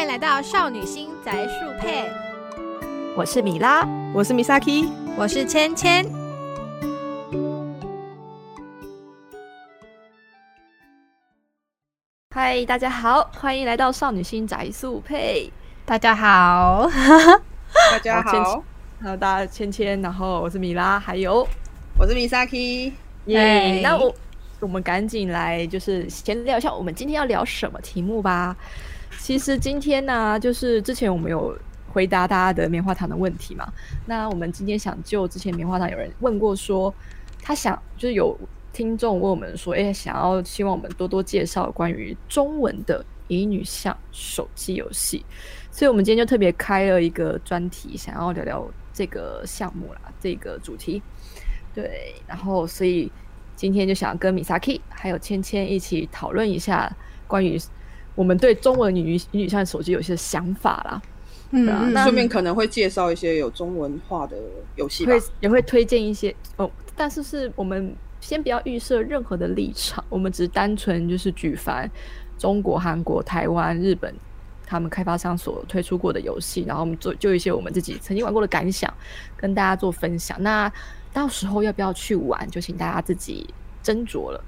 欢迎来到少女心宅树配，我是米拉，我是 Misaki，我是芊芊。嗨，大家好，欢迎来到少女心宅树配。大家好，大家好，还有大家芊芊，然后我是米拉，还有我是 Misaki。耶，那我我们赶紧来就是先聊一下，我们今天要聊什么题目吧。其实今天呢，就是之前我们有回答大家的棉花糖的问题嘛。那我们今天想就之前棉花糖有人问过说，他想就是有。听众问我们说：“哎，想要希望我们多多介绍关于中文的乙女向手机游戏，所以我们今天就特别开了一个专题，想要聊聊这个项目啦，这个主题。对，然后所以今天就想跟米萨 K 还有芊芊一起讨论一下关于我们对中文女乙女向手机游戏的想法啦。嗯，顺便可能会介绍一些有中文化的游戏，会也会推荐一些哦，但是是我们。”先不要预设任何的立场，我们只是单纯就是举凡中国、韩国、台湾、日本他们开发商所推出过的游戏，然后我们做就一些我们自己曾经玩过的感想，跟大家做分享。那到时候要不要去玩，就请大家自己斟酌了。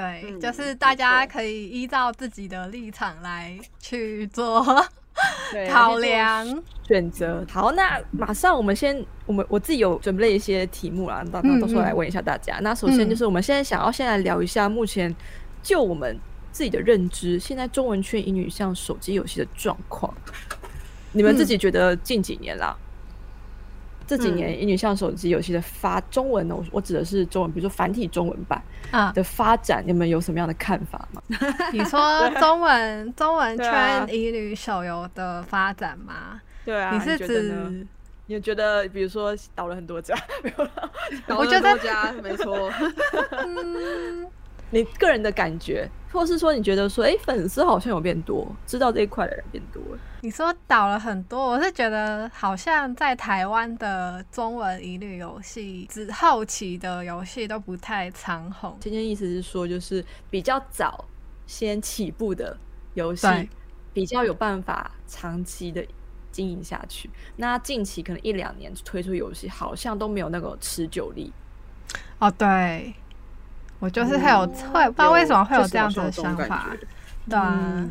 对，就是大家可以依照自己的立场来去做。考量选择好，那马上我们先，我们我自己有准备了一些题目啦，到到时候来问一下大家。那首先就是我们现在想要先来聊一下，目前就我们自己的认知，现在中文圈英语像手机游戏的状况，你们自己觉得近几年啦？这几年，乙女向手机游戏的发中文呢，我我指的是中文，比如说繁体中文版啊的发展，你们有什么样的看法吗？你说中文中文圈乙女手游的发展吗？对啊，你是指你觉得，比如说倒了很多家，没有了，倒了很多家，没错。你个人的感觉，或是说你觉得说，哎，粉丝好像有变多，知道这一块的人变多了。你说倒了很多，我是觉得好像在台湾的中文一律游戏，只后期的游戏都不太长红。今天意思是说，就是比较早先起步的游戏，比较有办法长期的经营下去。那近期可能一两年推出游戏，好像都没有那个持久力。哦，对，我就是会有会不知道为什么会有这样子的想法，对啊。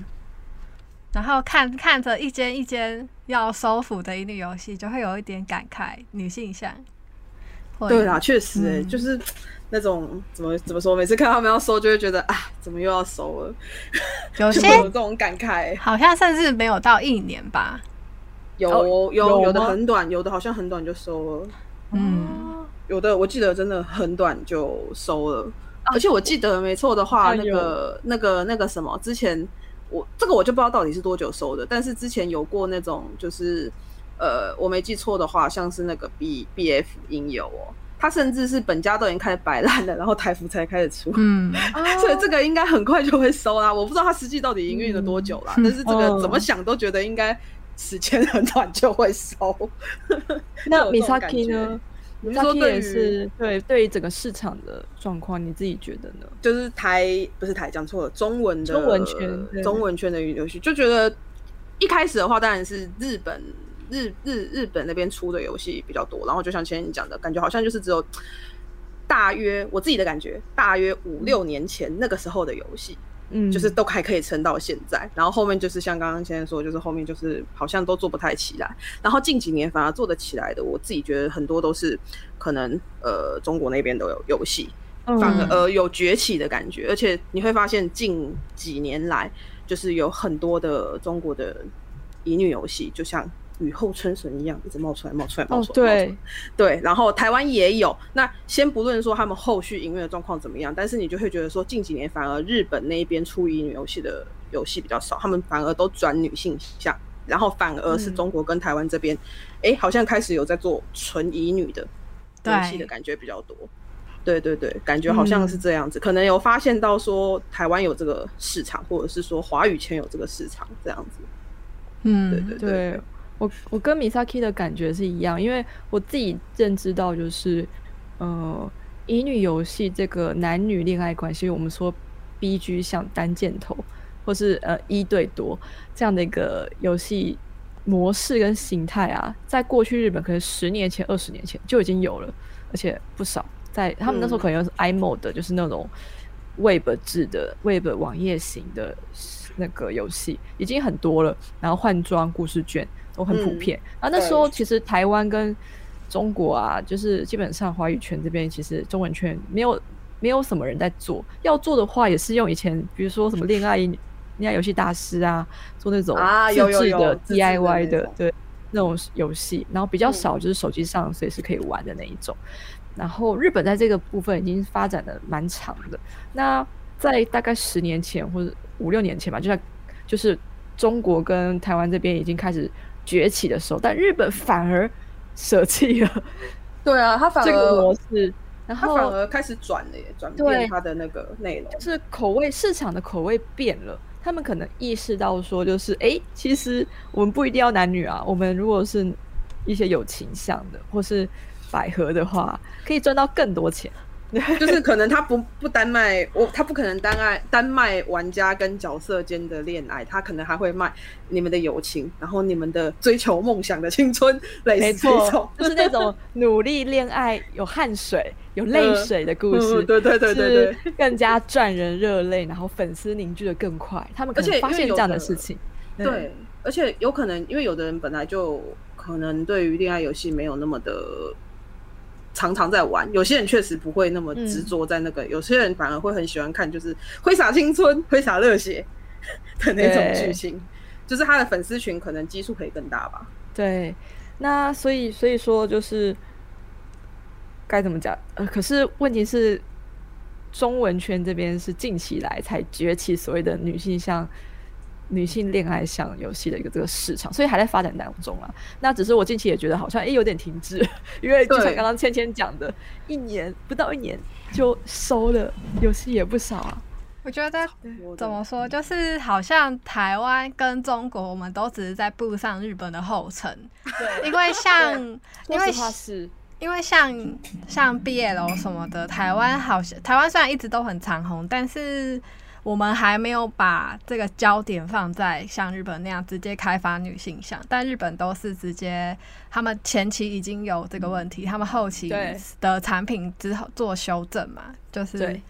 然后看看着一间一间要收服的乙女游戏，就会有一点感慨，女性向。对啦，确实哎，就是那种怎么怎么说，每次看他们要收，就会觉得啊，怎么又要收了？有 些有这种感慨，好像甚至没有到一年吧。有有有的很短，有的好像很短就收了。嗯，有的我记得真的很短就收了，而且我记得没错的话，那个那个那个什么之前。我这个我就不知道到底是多久收的，但是之前有过那种，就是呃，我没记错的话，像是那个 B B F 应有哦，他甚至是本家都已经开始摆烂了，然后台服才开始出，嗯，所以这个应该很快就会收啦。我不知道他实际到底营运了多久啦，但是这个怎么想都觉得应该时间很短就会收。那 Misaki 呢？你说也是对对于整个市场的状况，你自己觉得呢？就是台不是台讲错了，中文的中文圈中文圈的游戏，就觉得一开始的话，当然是日本日日日本那边出的游戏比较多。然后就像前面讲的，感觉好像就是只有大约我自己的感觉，大约五六年前那个时候的游戏。嗯，就是都还可以撑到现在，然后后面就是像刚刚先生说，就是后面就是好像都做不太起来，然后近几年反而做得起来的，我自己觉得很多都是可能呃中国那边都有游戏，反而。呃有崛起的感觉，而且你会发现近几年来就是有很多的中国的乙女游戏，就像。雨后春笋一样，一直冒出来，冒出来，冒出来。对对，然后台湾也有。那先不论说他们后续营运的状况怎么样，但是你就会觉得说，近几年反而日本那边出乙女游戏的游戏比较少，他们反而都转女性向，然后反而是中国跟台湾这边，哎，好像开始有在做纯乙女的游戏的感觉比较多。对对对，感觉好像是这样子，可能有发现到说台湾有这个市场，或者是说华语圈有这个市场这样子。嗯，对对对。我我跟 Misaki 的感觉是一样，因为我自己认知到就是，呃，乙女游戏这个男女恋爱关系，我们说 B G 像单箭头或是呃一对多这样的一个游戏模式跟形态啊，在过去日本可能十年前、二十年前就已经有了，而且不少。在他们那时候可能用 iMode，就是那种 Web 制的 Web 网页型的那个游戏，已经很多了。然后换装故事卷都很普遍。啊，那时候其实台湾跟中国啊，就是基本上华语圈这边，其实中文圈没有没有什么人在做。要做的话，也是用以前比如说什么恋爱恋爱游戏大师啊，做那种自制的 DIY 的对那种游戏。然后比较少就是手机上随时可以玩的那一种。然后日本在这个部分已经发展的蛮长的。那在大概十年前或者五六年前吧，就在就是中国跟台湾这边已经开始崛起的时候，但日本反而舍弃了。对啊，他反而这个模式，然后反而开始转了，转变他的那个内容，就是口味市场的口味变了。他们可能意识到说，就是哎，其实我们不一定要男女啊，我们如果是一些有情向的，或是。百合的话，可以赚到更多钱。就是可能他不不单卖我，他不可能单爱单卖玩家跟角色间的恋爱，他可能还会卖你们的友情，然后你们的追求梦想的青春，类似这种，就是那种努力恋爱有汗水有泪水的故事。对对对对对，更加赚人热泪，然后粉丝凝聚的更快。他们可能发现这样的事情。对，而且有可能因为有的人本来就可能对于恋爱游戏没有那么的。常常在玩，有些人确实不会那么执着在那个，有些人反而会很喜欢看，就是挥洒青春、挥洒热血 的那种剧情，就是他的粉丝群可能基数可以更大吧。对，那所以所以说就是该怎么讲？呃，可是问题是，中文圈这边是近期来才崛起所谓的女性向。女性恋爱向游戏的一个这个市场，所以还在发展当中啊。那只是我近期也觉得好像诶有点停滞，因为就像刚刚芊芊讲的，一年不到一年就收了游戏也不少啊。我觉得怎么说，就是好像台湾跟中国，我们都只是在步上日本的后尘。对，因为像因为是，因为像像毕业楼什么的，台湾好像台湾虽然一直都很长红，但是。我们还没有把这个焦点放在像日本那样直接开发女性向，但日本都是直接，他们前期已经有这个问题，他们后期的产品之后做修正嘛，就是，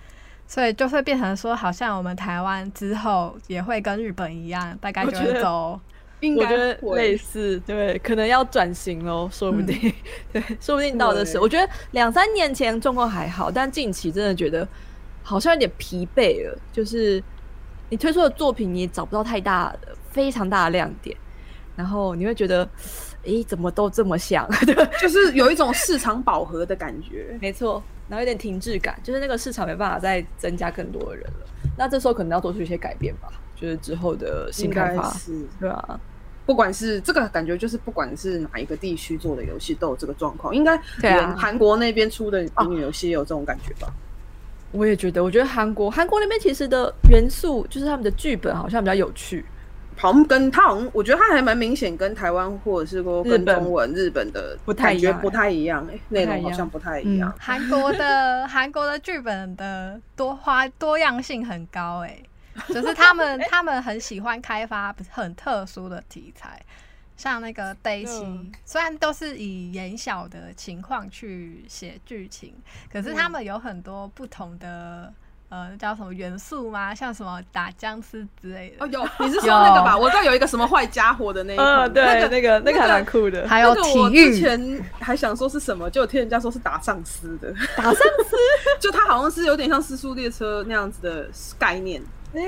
所以就会变成说，好像我们台湾之后也会跟日本一样，大概就是走，应该类似，对，可能要转型喽，说不定，对，说不定到的是，我觉得两三年前状况还好，但近期真的觉得。好像有点疲惫了，就是你推出的作品，你也找不到太大的、非常大的亮点，然后你会觉得，诶，怎么都这么像，对，就是有一种市场饱和的感觉，没错，然后有点停滞感，就是那个市场没办法再增加更多的人了，那这时候可能要做出一些改变吧，就是之后的新开发，对啊，不管是这个感觉，就是不管是哪一个地区做的游戏都有这个状况，应该连韩国那边出的乙女游戏也有这种感觉吧。我也觉得，我觉得韩国韩国那边其实的元素，就是他们的剧本好像比较有趣，好像跟他好像，我觉得他还蛮明显跟台湾或者是说跟中文日本的不太一样，不太一样哎，内容好像不太一样。韩国的韩国的剧本的多花多样性很高哎，就是他们 他们很喜欢开发很特殊的题材。像那个 Daisy，虽然都是以眼小的情况去写剧情，可是他们有很多不同的呃叫什么元素吗？像什么打僵尸之类的。哦，有，你是说那个吧？我知道有一个什么坏家伙的那一款，对，那个那个还蛮酷的。还有体育。之前还想说是什么，就有听人家说是打丧尸的。打丧尸？就它好像是有点像《失速列车》那样子的概念。哎。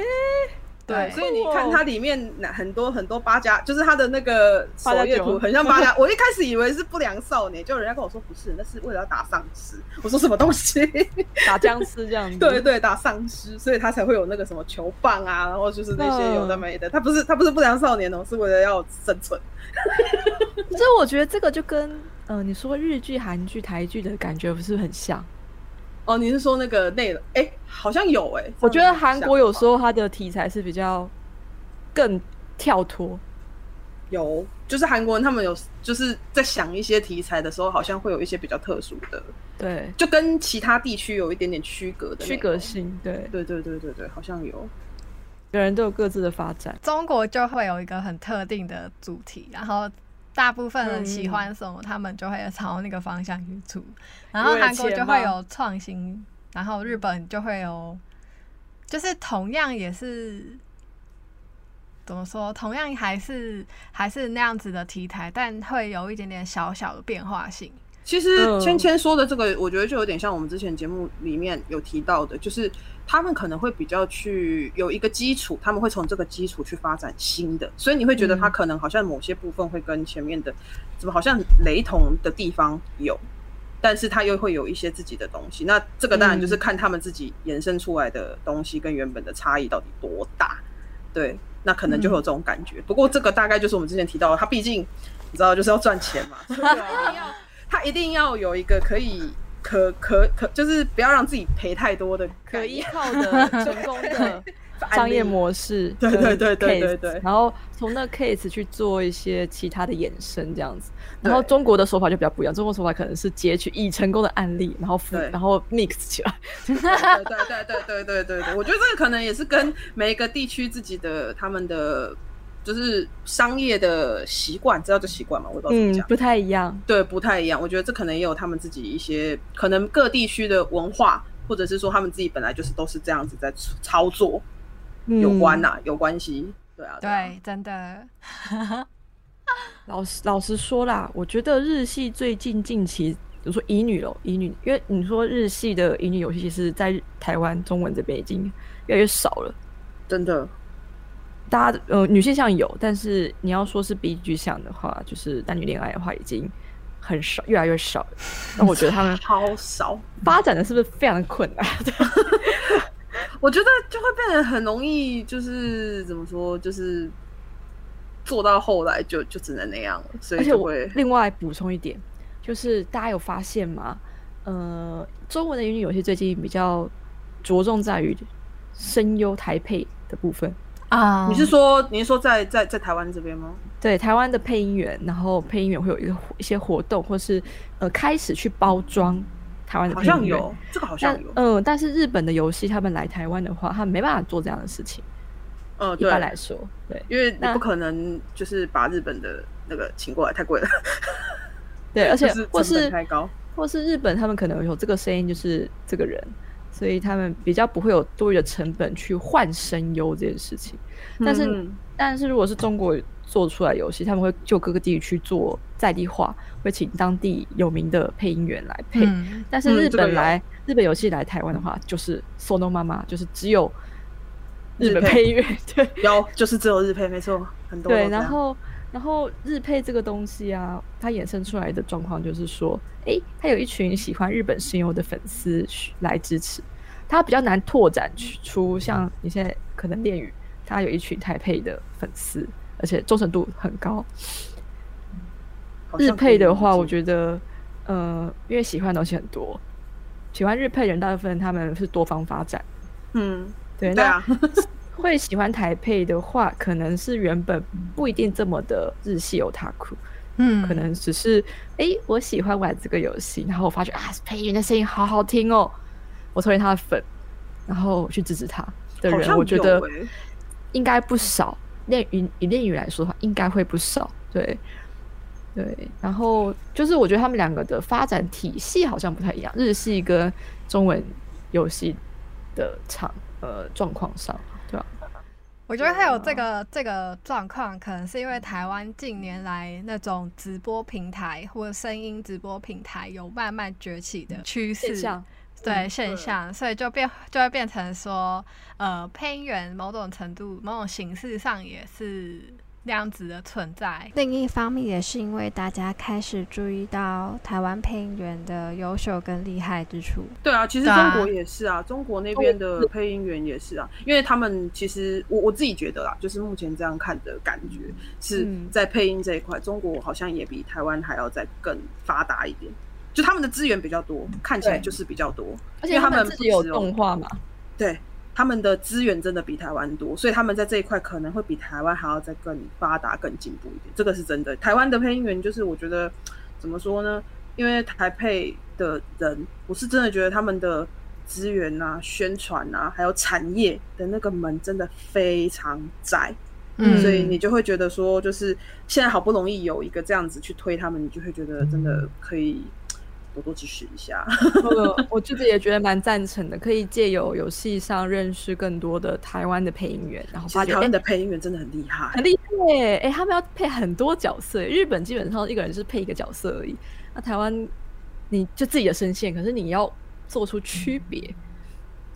对，所以你看它里面很多很多八家，就是它的那个首页图很像八家。我一开始以为是不良少年，就人家跟我说不是，那是为了要打丧尸。我说什么东西？打僵尸这样子？对对，打丧尸，所以他才会有那个什么球棒啊，然后就是那些有的没的。他不是他不是不良少年哦，是为了要生存。所以我觉得这个就跟嗯，你说日剧、韩剧、台剧的感觉不是很像。哦，你是说那个内容？哎，好像有哎。我觉得韩国有时候它的题材是比较更跳脱。有，就是韩国人他们有就是在想一些题材的时候，好像会有一些比较特殊的。对，就跟其他地区有一点点区隔的区隔性。对，对对对对对，好像有。每个人都有各自的发展。中国就会有一个很特定的主题，然后大部分人喜欢什么，他们就会朝那个方向去出。然后韩国就会有创新，然后日本就会有，就是同样也是怎么说，同样还是还是那样子的题材，但会有一点点小小的变化性。其实芊芊说的这个，我觉得就有点像我们之前节目里面有提到的，就是他们可能会比较去有一个基础，他们会从这个基础去发展新的，所以你会觉得他可能好像某些部分会跟前面的怎么好像雷同的地方有，但是他又会有一些自己的东西。那这个当然就是看他们自己延伸出来的东西跟原本的差异到底多大。对，那可能就会有这种感觉。不过这个大概就是我们之前提到，的，他毕竟你知道就是要赚钱嘛。他一定要有一个可以可可可，就是不要让自己赔太多的可依靠的 成功的商业模式。对对对对对对。然后从那 case 去做一些其他的衍生，这样子。然后中国的手法就比较不一样，中国手法可能是截取已成功的案例，然后然后 mix 起来。对对对对对对对对，我觉得这个可能也是跟每一个地区自己的他们的。就是商业的习惯，知道这习惯吗？我不知道怎么讲，不太一样。对，不太一样。我觉得这可能也有他们自己一些，可能各地区的文化，或者是说他们自己本来就是都是这样子在操作，有关呐，有关系。对啊，对，真的。老实老实说啦，我觉得日系最近近期，比如说乙女咯，乙女，因为你说日系的乙女游戏，其实在台湾中文这边已经越来越少了，真的。大家呃，女性向有，但是你要说是 B G 向的话，就是男女恋爱的话，已经很少，越来越少。那我觉得他们 超少，发展的是不是非常的困难？我觉得就会变得很容易，就是怎么说，就是做到后来就就只能那样了。所以，而且我另外补充一点，就是大家有发现吗？呃，中文的英语游戏最近比较着重在于声优台配的部分。啊，你是说你是说在在在台湾这边吗？对，台湾的配音员，然后配音员会有一个一些活动，或是呃开始去包装台湾的配音员。好像有这个，好像有。嗯，但是日本的游戏他们来台湾的话，他们没办法做这样的事情。嗯，一般来说，对，因为你不可能就是把日本的那个请过来，太贵了。对，而且 或是太高，或是日本他们可能有这个声音，就是这个人。所以他们比较不会有多余的成本去换声优这件事情，但是但是如果是中国做出来游戏，他们会就各个地区做在地化，会请当地有名的配音员来配。但是日本来日本游戏来台湾的话，就是 Sono 妈妈，就是只有日本配音员，对，有就是只有日配，没错，很多。对，然后然后日配这个东西啊，它衍生出来的状况就是说。哎，它有一群喜欢日本声优的粉丝来支持，它比较难拓展出像你现在可能恋语，它有一群台配的粉丝，而且忠诚度很高。日配的话，我觉得，呃，因为喜欢的东西很多，喜欢日配人大部分他们是多方发展。嗯，对，那会喜欢台配的话，可能是原本不一定这么的日系有塔酷。嗯，可能只是哎，我喜欢玩这个游戏，然后我发觉啊，配音员的声音好好听哦，我成为他的粉，然后去支持他的人，我觉得应该不少。练语以练语来说的话，应该会不少。对对，然后就是我觉得他们两个的发展体系好像不太一样，日系跟中文游戏的场呃状况上。我觉得还有这个这个状况，可能是因为台湾近年来那种直播平台或者声音直播平台有慢慢崛起的趋势，对现象，所以就变就会变成说，呃，配音员某种程度、某种形式上也是。那样子的存在，另一方面也是因为大家开始注意到台湾配音员的优秀跟厉害之处。对啊，其实中国也是啊，中国那边的配音员也是啊，因为他们其实我我自己觉得啦，就是目前这样看的感觉是在配音这一块，中国好像也比台湾还要再更发达一点，就他们的资源比较多，看起来就是比较多，而且他们自己有动画嘛，对。他们的资源真的比台湾多，所以他们在这一块可能会比台湾还要再更发达、更进步一点。这个是真的。台湾的配音员就是，我觉得怎么说呢？因为台配的人，我是真的觉得他们的资源啊、宣传啊，还有产业的那个门真的非常窄。嗯，所以你就会觉得说，就是现在好不容易有一个这样子去推他们，你就会觉得真的可以多多支持一下。我自己也觉得蛮赞成的，可以借由游戏上认识更多的台湾的配音员，然后发现台湾的配音员真的很厉害，很厉害。哎，他们要配很多角色，日本基本上一个人是配一个角色而已，那台湾你就自己的声线，可是你要做出区别，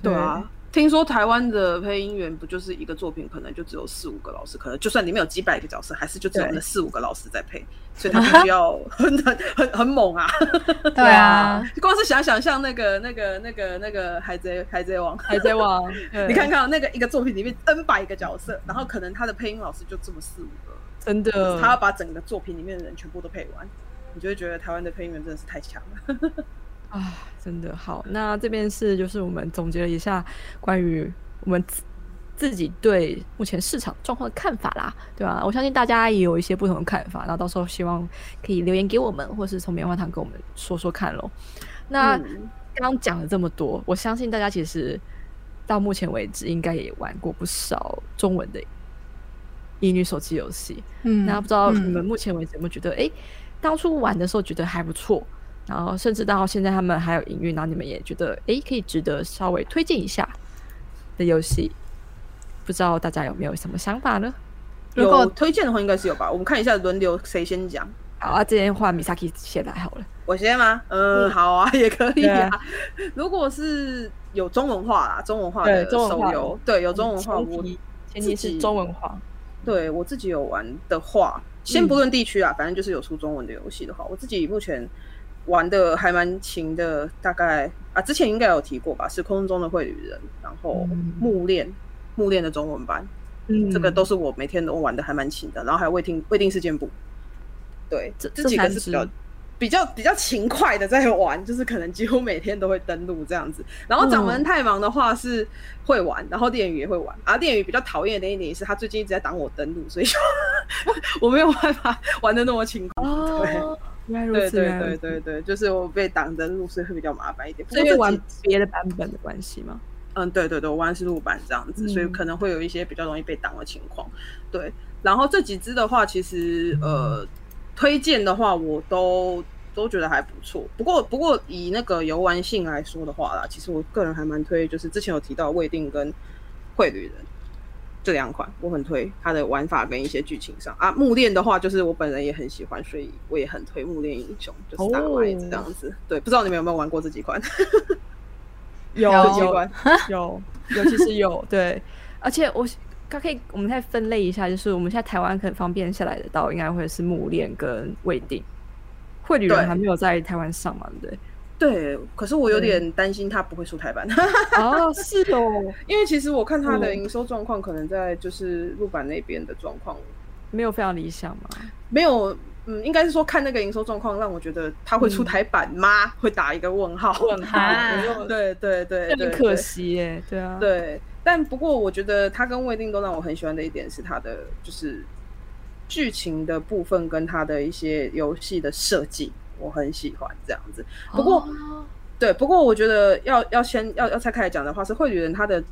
对啊。听说台湾的配音员不就是一个作品，可能就只有四五个老师，可能就算里面有几百个角色，还是就只有那四五个老师在配，所以他必须要很很很很猛啊！对啊，光是想想像那个那个那个那个海贼海贼王。海贼王，你看看那个一个作品里面 N 百个角色，然后可能他的配音老师就这么四五个，真的，他要把整个作品里面的人全部都配完，你就会觉得台湾的配音员真的是太强了。啊，真的好。那这边是就是我们总结了一下关于我们自自己对目前市场状况的看法啦，对吧？我相信大家也有一些不同的看法，那到时候希望可以留言给我们，或是从棉花糖跟我们说说看喽。那刚刚讲了这么多，我相信大家其实到目前为止应该也玩过不少中文的英语手机游戏。嗯，那不知道你们目前为止有没有觉得，哎，当初玩的时候觉得还不错？然后甚至到现在，他们还有营运，然后你们也觉得哎，可以值得稍微推荐一下的游戏，不知道大家有没有什么想法呢？如果推荐的话，应该是有吧。我们看一下轮流谁先讲。好啊，这边话米萨 i 先来好了。我先吗？嗯，好啊，也可以啊。如果是有中文化啦，中文化的手游，对，有中文化，我前提是中文化。对我自己有玩的话，先不论地区啊，反正就是有出中文的游戏的话，我自己目前。玩的还蛮勤的，大概啊，之前应该有提过吧，是空中的绘旅人，然后木恋木链的中文版，嗯，这个都是我每天都玩的还蛮勤的，然后还有未听未定事件簿，对，这这几个是比较比较比较勤快的在玩，就是可能几乎每天都会登录这样子。然后掌门太忙的话是会玩，然后电鱼也会玩，啊，电鱼比较讨厌的一点是他最近一直在挡我登录，所以 我没有办法玩的那么勤快，对。对对对对对，就是我被挡登录，所以会比较麻烦一点。是因为玩别的版本的关系吗？嗯，对对对，我玩是录版这样子，所以可能会有一些比较容易被挡的情况。对，然后这几支的话，其实呃，推荐的话我都都觉得还不错。不过不过以那个游玩性来说的话啦，其实我个人还蛮推，就是之前有提到未定跟会旅人。这两款我很推，它的玩法跟一些剧情上啊，木链的话就是我本人也很喜欢，所以我也很推木链英雄，就是打麦子这样子。对，不知道你们有没有玩过这几款？有有 有，尤其是有对，而且我可以我们再分类一下，就是我们现在台湾可能方便下来的到，应该会是木链跟未定，会旅人还没有在台湾上嘛，对不对？对，可是我有点担心他不会出台版。哦，是哦，因为其实我看他的营收状况，可能在就是入版那边的状况没有非常理想嘛。没有，嗯，应该是说看那个营收状况，让我觉得他会出台版吗？会打一个问号。问号。对对 对，很可惜耶。对啊。对，但不过我觉得他跟未定都让我很喜欢的一点是他的就是剧情的部分跟他的一些游戏的设计。我很喜欢这样子，不过，对，不过我觉得要要先要要拆开来讲的话，是绘旅人他的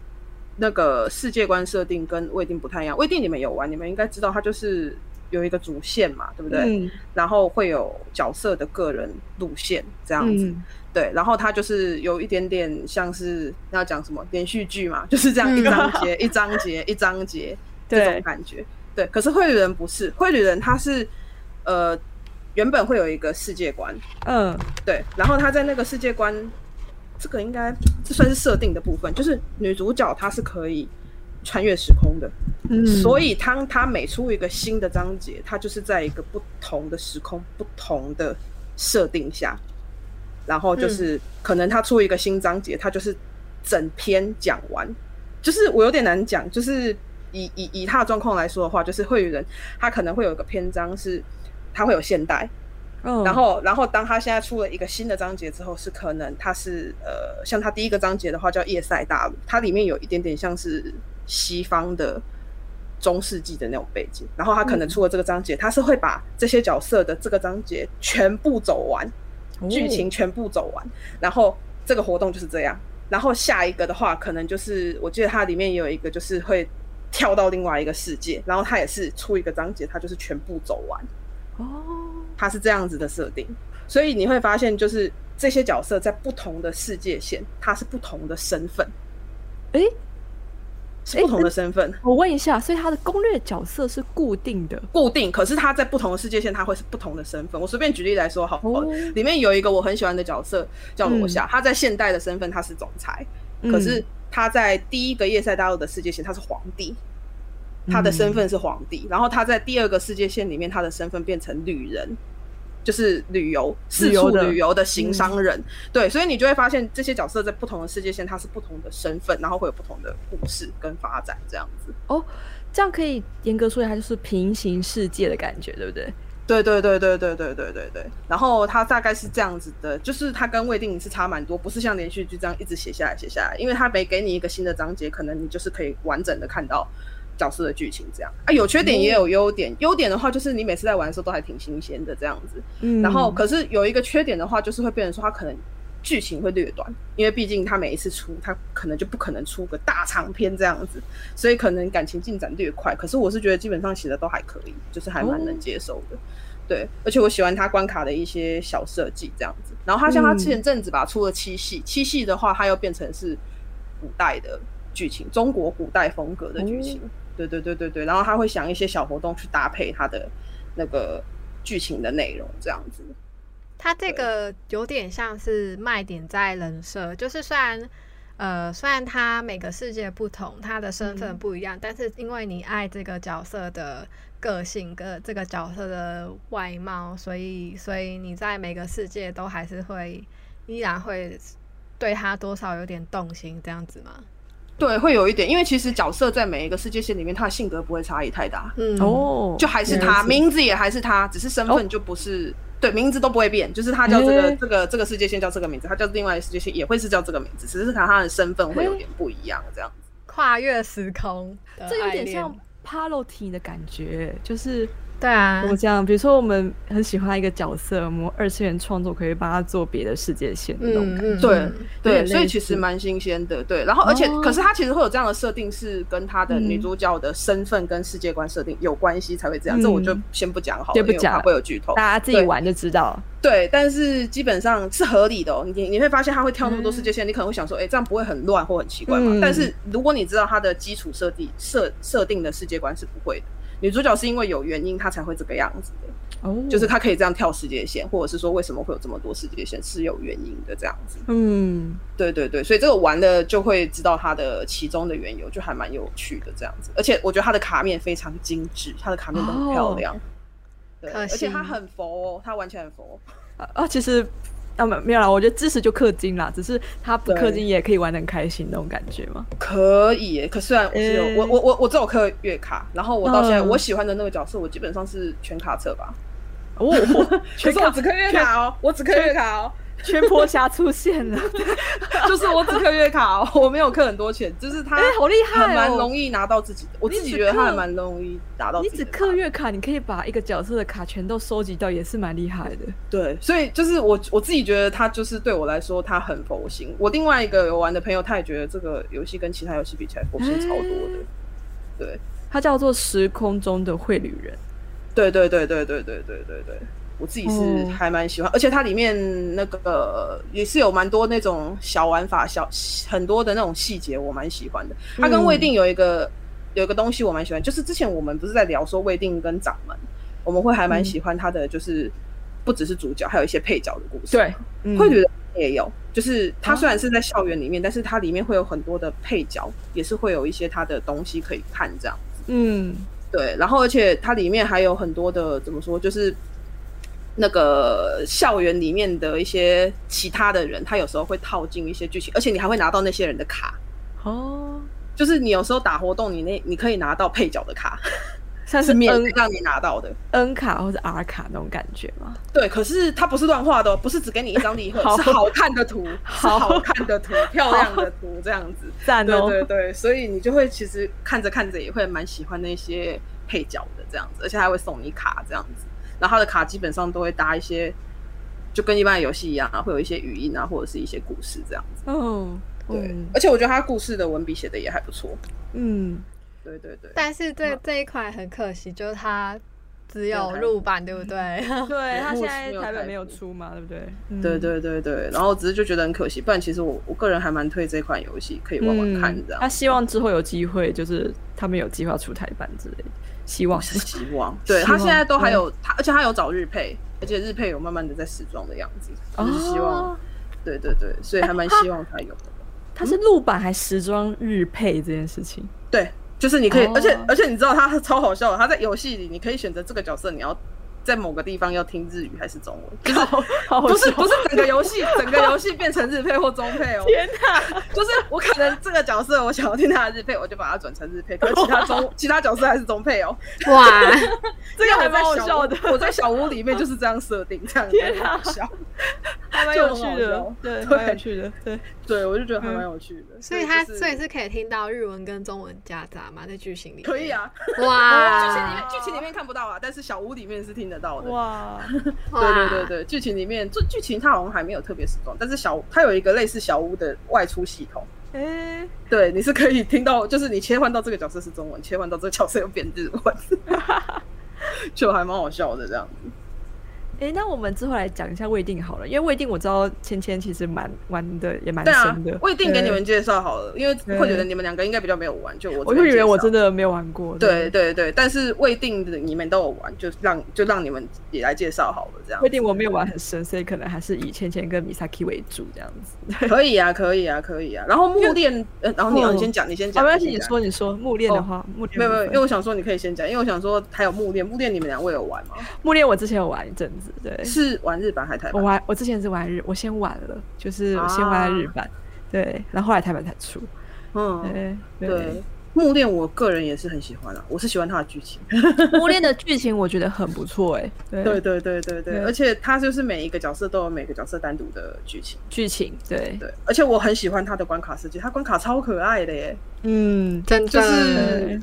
那个世界观设定跟未定不太一样。未定你们有玩，你们应该知道，他就是有一个主线嘛，对不对？嗯。然后会有角色的个人路线这样子，对。然后它就是有一点点像是要讲什么连续剧嘛，就是这样一章节一章节一章节这种感觉。对。可是绘旅人不是，绘旅人他是呃。原本会有一个世界观，嗯，对，然后他在那个世界观，这个应该这算是设定的部分，就是女主角她是可以穿越时空的，嗯，所以当她每出一个新的章节，她就是在一个不同的时空、不同的设定下，然后就是可能她出一个新章节，她就是整篇讲完，就是我有点难讲，就是以以以她的状况来说的话，就是会有人她可能会有一个篇章是。它会有现代，嗯然后，然后当它现在出了一个新的章节之后，是可能它是呃，像它第一个章节的话叫叶塞大陆，它里面有一点点像是西方的中世纪的那种背景，然后他可能出了这个章节，他是会把这些角色的这个章节全部走完，剧情全部走完，然后这个活动就是这样。然后下一个的话，可能就是我记得它里面有一个就是会跳到另外一个世界，然后它也是出一个章节，它就是全部走完。哦，它是这样子的设定，所以你会发现就是这些角色在不同的世界线，它是不同的身份。哎。是不同的身份。我问一下，所以他的攻略角色是固定的，固定。可是他在不同的世界线，他会是不同的身份。我随便举例来说，好，里面有一个我很喜欢的角色叫罗夏，他在现代的身份他是总裁，可是他在第一个叶赛大陆的世界线他是皇帝，他的身份是皇帝。然后他在第二个世界线里面，他的身份变成旅人。就是旅游四处旅游的行商人，对，所以你就会发现这些角色在不同的世界线，他是不同的身份，然后会有不同的故事跟发展这样子。哦，这样可以严格说一下，就是平行世界的感觉，对不对？对对对对对对对对对。然后它大概是这样子的，就是它跟未定是差蛮多，不是像连续剧这样一直写下来写下来，因为它没给你一个新的章节，可能你就是可以完整的看到。角色的剧情这样啊，有缺点也有优点。优点的话就是你每次在玩的时候都还挺新鲜的这样子。嗯，然后可是有一个缺点的话，就是会变成说它可能剧情会略短，因为毕竟它每一次出，它可能就不可能出个大长篇这样子，所以可能感情进展略快。可是我是觉得基本上写的都还可以，就是还蛮能接受的。对，而且我喜欢他关卡的一些小设计这样子。然后他像他前阵子吧出了七系，七系的话它又变成是古代的剧情，中国古代风格的剧情。对对对对对，然后他会想一些小活动去搭配他的那个剧情的内容，这样子。他这个有点像是卖点在人设，就是虽然呃虽然他每个世界不同，他的身份不一样，但是因为你爱这个角色的个性跟这个角色的外貌，所以所以你在每个世界都还是会依然会对他多少有点动心，这样子吗？对，会有一点，因为其实角色在每一个世界线里面，他的性格不会差异太大。嗯哦，就还是他，名字也还是他，只是身份就不是。对，名字都不会变，就是他叫这个这个这个世界线叫这个名字，他叫另外一个世界线也会是叫这个名字，只是他他的身份会有点不一样，这样子。跨越时空，这有点像 Party 的感觉，就是。对啊，我讲，比如说我们很喜欢一个角色，我们二次元创作可以帮他做别的世界线那种感觉。对对，所以其实蛮新鲜的。对，然后而且可是他其实会有这样的设定，是跟他的女主角的身份跟世界观设定有关系才会这样。这我就先不讲好，就不讲会有剧透，大家自己玩就知道。对，但是基本上是合理的。你你会发现他会跳那么多世界线，你可能会想说，哎，这样不会很乱或很奇怪吗？但是如果你知道他的基础设定设设定的世界观是不会的。女主角是因为有原因，她才会这个样子的。哦，就是她可以这样跳世界线，或者是说为什么会有这么多世界线是有原因的这样子。嗯，对对对，所以这个玩的就会知道它的其中的缘由，就还蛮有趣的这样子。而且我觉得它的卡面非常精致，它的卡面都很漂亮。对，而且它很佛哦，它完全很佛。啊，其实。啊没没有啦，我觉得知识就氪金啦，只是他不氪金也可以玩的很开心那种感觉嘛？可以，可虽然我只有我我我我只有氪月卡，然后我到现在我喜欢的那个角色，我基本上是全卡册吧。哦，可是我只氪月卡哦，我只氪月卡哦。全坡侠出现了，就是我只刻月卡，我没有刻很多钱，就是他好厉害，蛮容易拿到自己的。我自己觉得他还蛮容易拿到。你只刻月卡，你可以把一个角色的卡全都收集到，也是蛮厉害的。对，所以就是我我自己觉得他就是对我来说他很佛心。我另外一个有玩的朋友，他也觉得这个游戏跟其他游戏比起来佛心超多的。对，它叫做时空中的绘旅人。对对对对对对对对对。我自己是还蛮喜欢，而且它里面那个也是有蛮多那种小玩法、小很多的那种细节，我蛮喜欢的。它跟未定有一个有一个东西我蛮喜欢，就是之前我们不是在聊说未定跟掌门，我们会还蛮喜欢它的，就是不只是主角，还有一些配角的故事。对，会觉得也有，就是它虽然是在校园里面，但是它里面会有很多的配角，也是会有一些它的东西可以看这样子。嗯，对，然后而且它里面还有很多的怎么说，就是。那个校园里面的一些其他的人，他有时候会套进一些剧情，而且你还会拿到那些人的卡哦。就是你有时候打活动，你那你可以拿到配角的卡，算是免费让你拿到的 N 卡或者 R 卡那种感觉吗？对，可是它不是乱画的，哦不是只给你一张礼盒，是好看的图，好好看的图，漂亮的图，这样子。赞哦！对对对，所以你就会其实看着看着也会蛮喜欢那些配角的这样子，而且还会送你卡这样子。然后他的卡基本上都会搭一些，就跟一般的游戏一样啊，会有一些语音啊，或者是一些故事这样子。哦，对，而且我觉得他故事的文笔写的也还不错。嗯，对对对。但是这这一款很可惜，就是它只有入版，对不对？对，他现在台本没有出嘛，对不对？对对对对。然后只是就觉得很可惜，不然其实我我个人还蛮推这款游戏，可以玩玩看这样。他希望之后有机会，就是他们有计划出台版之类的，希望是希望。对他现在都还有他，而且他有找日配，而且日配有慢慢的在时装的样子，就是希望。对对对，所以还蛮希望他有。他是录版还时装日配这件事情？对，就是你可以，而且而且你知道他超好笑的，它在游戏里你可以选择这个角色，你要。在某个地方要听日语还是中文？就是不是不是整个游戏 整个游戏变成日配或中配哦？天哪！就是我可能这个角色我想要听他的日配，我就把它转成日配，可是其他中其他角色还是中配哦。哇，这个还蛮好笑的。我在小屋里面就是这样设定，这样子好笑，还蛮有趣的，对，蛮有趣的，对对，我就觉得还蛮有趣的。所以它所以是可以听到日文跟中文夹杂嘛，在剧情里可以啊。哇，剧情里面剧情里面看不到啊，但是小屋里面是听得到的。哇。对对对对，剧情里面，剧剧情它好像还没有特别时装，但是小它有一个类似小屋的外出系统。哎，对，你是可以听到，就是你切换到这个角色是中文，切换到这个角色又变日文，就还蛮好笑的这样子。哎，那我们之后来讲一下未定好了，因为未定我知道芊芊其实蛮玩的，也蛮深的。未定给你们介绍好了，因为会觉得你们两个应该比较没有玩，就我我就以为我真的没有玩过。对对对，但是未定的你们都有玩，就让就让你们也来介绍好了，这样。未定我没有玩很深，所以可能还是以芊芊跟 Misaki 为主这样子。可以啊，可以啊，可以啊。然后木链，呃，然后你你先讲，你先讲。没关系，你说你说木链的话，没有没有，因为我想说你可以先讲，因为我想说还有木链，木链你们两位有玩吗？木链我之前有玩一阵子，对，是玩。日版还台版？我玩，我之前是玩日，我先玩了，就是我先玩了日版，对，然后后来台版才出。嗯，对，木恋我个人也是很喜欢啊，我是喜欢它的剧情。木恋的剧情我觉得很不错，哎，对对对对对，而且它就是每一个角色都有每个角色单独的剧情，剧情，对对，而且我很喜欢它的关卡设计，它关卡超可爱的耶。嗯，真就是，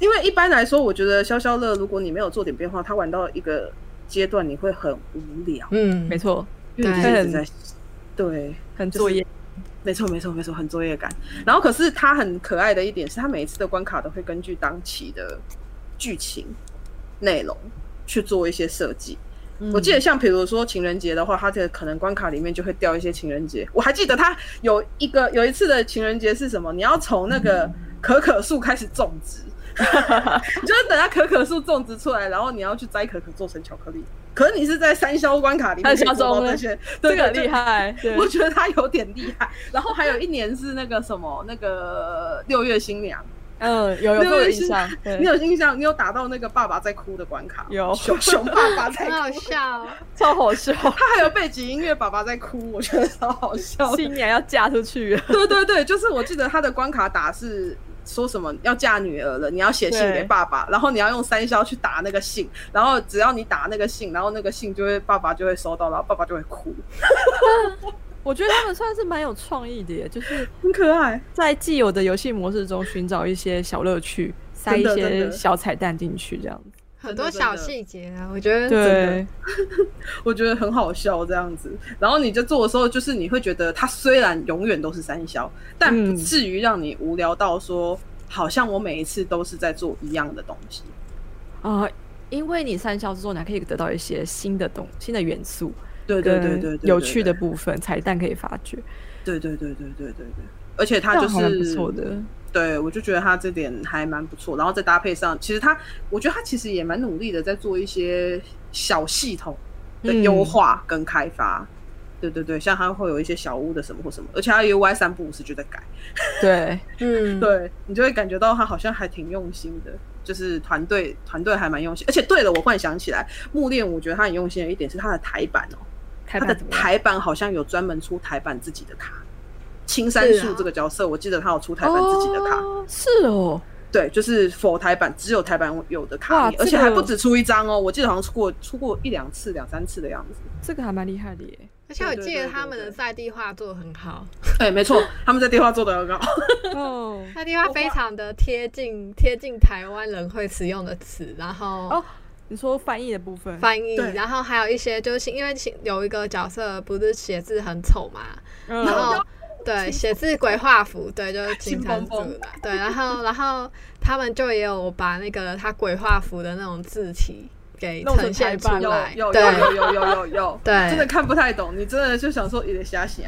因为一般来说，我觉得消消乐，如果你没有做点变化，它玩到一个。阶段你会很无聊，嗯，没错，因为很在对很作业，没错没错没错，很作业感。然后可是它很可爱的一点是，它每一次的关卡都会根据当期的剧情内容去做一些设计。我记得像比如说情人节的话，它的可能关卡里面就会掉一些情人节。我还记得它有一个有一次的情人节是什么？你要从那个可可树开始种植。你就是等下可可树种植出来，然后你要去摘可可做成巧克力。可是你是在三消关卡里面做到那些，这个厉害。我觉得他有点厉害。然后还有一年是那个什么，那个六月新娘。嗯，有有有印象。你有印象？你有打到那个爸爸在哭的关卡？有熊熊爸爸在哭，好笑，超好笑。他还有背景音乐，爸爸在哭，我觉得超好笑。新娘要嫁出去。对对对，就是我记得他的关卡打是。说什么要嫁女儿了？你要写信给爸爸，然后你要用三消去打那个信，然后只要你打那个信，然后那个信就会爸爸就会收到，然后爸爸就会哭。我觉得他们算是蛮有创意的耶，就是很可爱，在既有的游戏模式中寻找一些小乐趣，塞一些小彩蛋进去，这样子。很多小细节啊，我觉得对，我觉得很好笑这样子。然后你在做的时候，就是你会觉得它虽然永远都是三消，但不至于让你无聊到说，好像我每一次都是在做一样的东西啊。因为你三消之后，你还可以得到一些新的东、新的元素，对对对对，有趣的部分、彩蛋可以发掘。对对对对对对对，而且它就是不错的。对，我就觉得他这点还蛮不错，然后再搭配上，其实他，我觉得他其实也蛮努力的，在做一些小系统的优化跟开发。对对对，像他会有一些小屋的什么或什么，而且他 UI 三不五时就在改。对，嗯，对你就会感觉到他好像还挺用心的，就是团队团队还蛮用心。而且对了，我忽然想起来，木链，我觉得他很用心的一点是他的台版哦，他的台版好像有专门出台版自己的卡。青山树这个角色，我记得他有出台版自己的卡，是哦，对，就是否台版，只有台版有的卡，而且还不止出一张哦，我记得好像出过出过一两次、两三次的样子，这个还蛮厉害的耶。而且我记得他们的在地化做的很好，哎，没错，他们在地化做的很好，哦，在地化非常的贴近贴近台湾人会使用的词，然后哦，你说翻译的部分，翻译，然后还有一些就是因为有一个角色不是写字很丑嘛，然后。对，写字鬼画符，对，就是金山金峰组的，对，然后然后他们就也有把那个他鬼画符的那种字体给弄成呈现出来，有有有有有有有，对真的看不太懂，你真的就想说有点瞎想。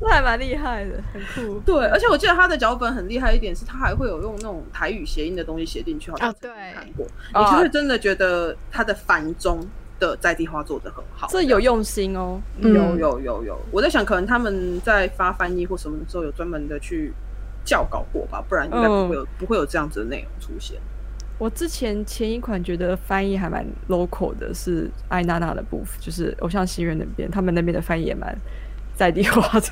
这还蛮厉害的，很酷。对，而且我记得他的脚本很厉害一点是，他还会有用那种台语谐音的东西写进去，好像看过，哦你就会真的觉得他的繁中的在地化做的很好。这有用心哦。嗯有有有有，我在想，可能他们在发翻译或什么的时候，有专门的去校稿过吧，不然应该不会有、不会有这样子的内容出现。我之前前一款觉得翻译还蛮 local 的，是艾娜娜的部分，就是偶像心愿那边，他们那边的翻译也蛮在地化的。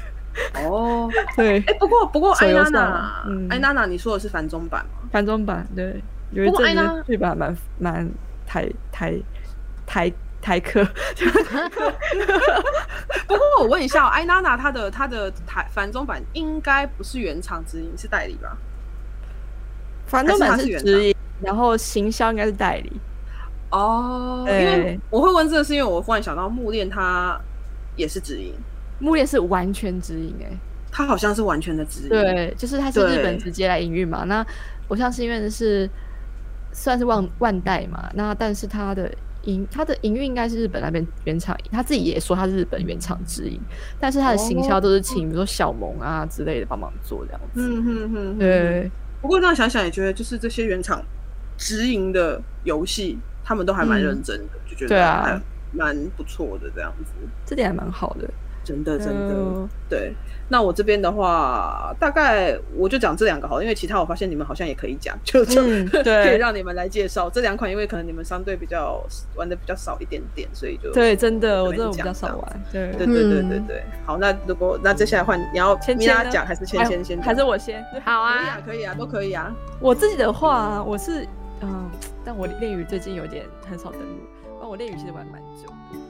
哦，对，哎、不过不过，艾娜娜，嗯艾娜娜，你说的是繁中版吗？繁中版对，有一阵子剧版蛮蛮台台台台台客，不过我问一下、哦，艾娜娜她的她的台繁中版应该不是原厂直营，是代理吧？繁中版是原直营，然后行销应该是代理。哦，因为我会问这个，是因为我忽然想到木恋它也是直营，木恋是完全直营哎、它好像是完全的直营。，对，就是它是日本直接来营运嘛。那偶像是因为是算是万万代嘛，那但是它的营它的营运应该是日本那边原厂，他自己也说他是日本原厂直营，但是他的行销都是请比如说小萌啊之类的帮忙做这样子。嗯哼哼，对，不过这样想想也觉得，就是这些原厂直营的游戏，他们都还蛮认真的，就觉得对啊还蛮不错的这样子。这点还蛮好的。真的真的，嗯对。那我这边的话，大概我就讲这两个好了，因为其他我发现你们好像也可以讲，就就、嗯 可以对让你们来介绍这两款，因为可能你们相对比较玩的比较少一点点，所以就对，真的，我这种比较少玩。对，对对对对嗯对。好，那如果那接下来换你要米芊芊呢拉讲还是芊芊先讲？还是我先？好可以啊啊，，可以啊，都可以啊。我自己的话，我是嗯，但我练语最近有点很少登录，但我练语其实玩蛮久的。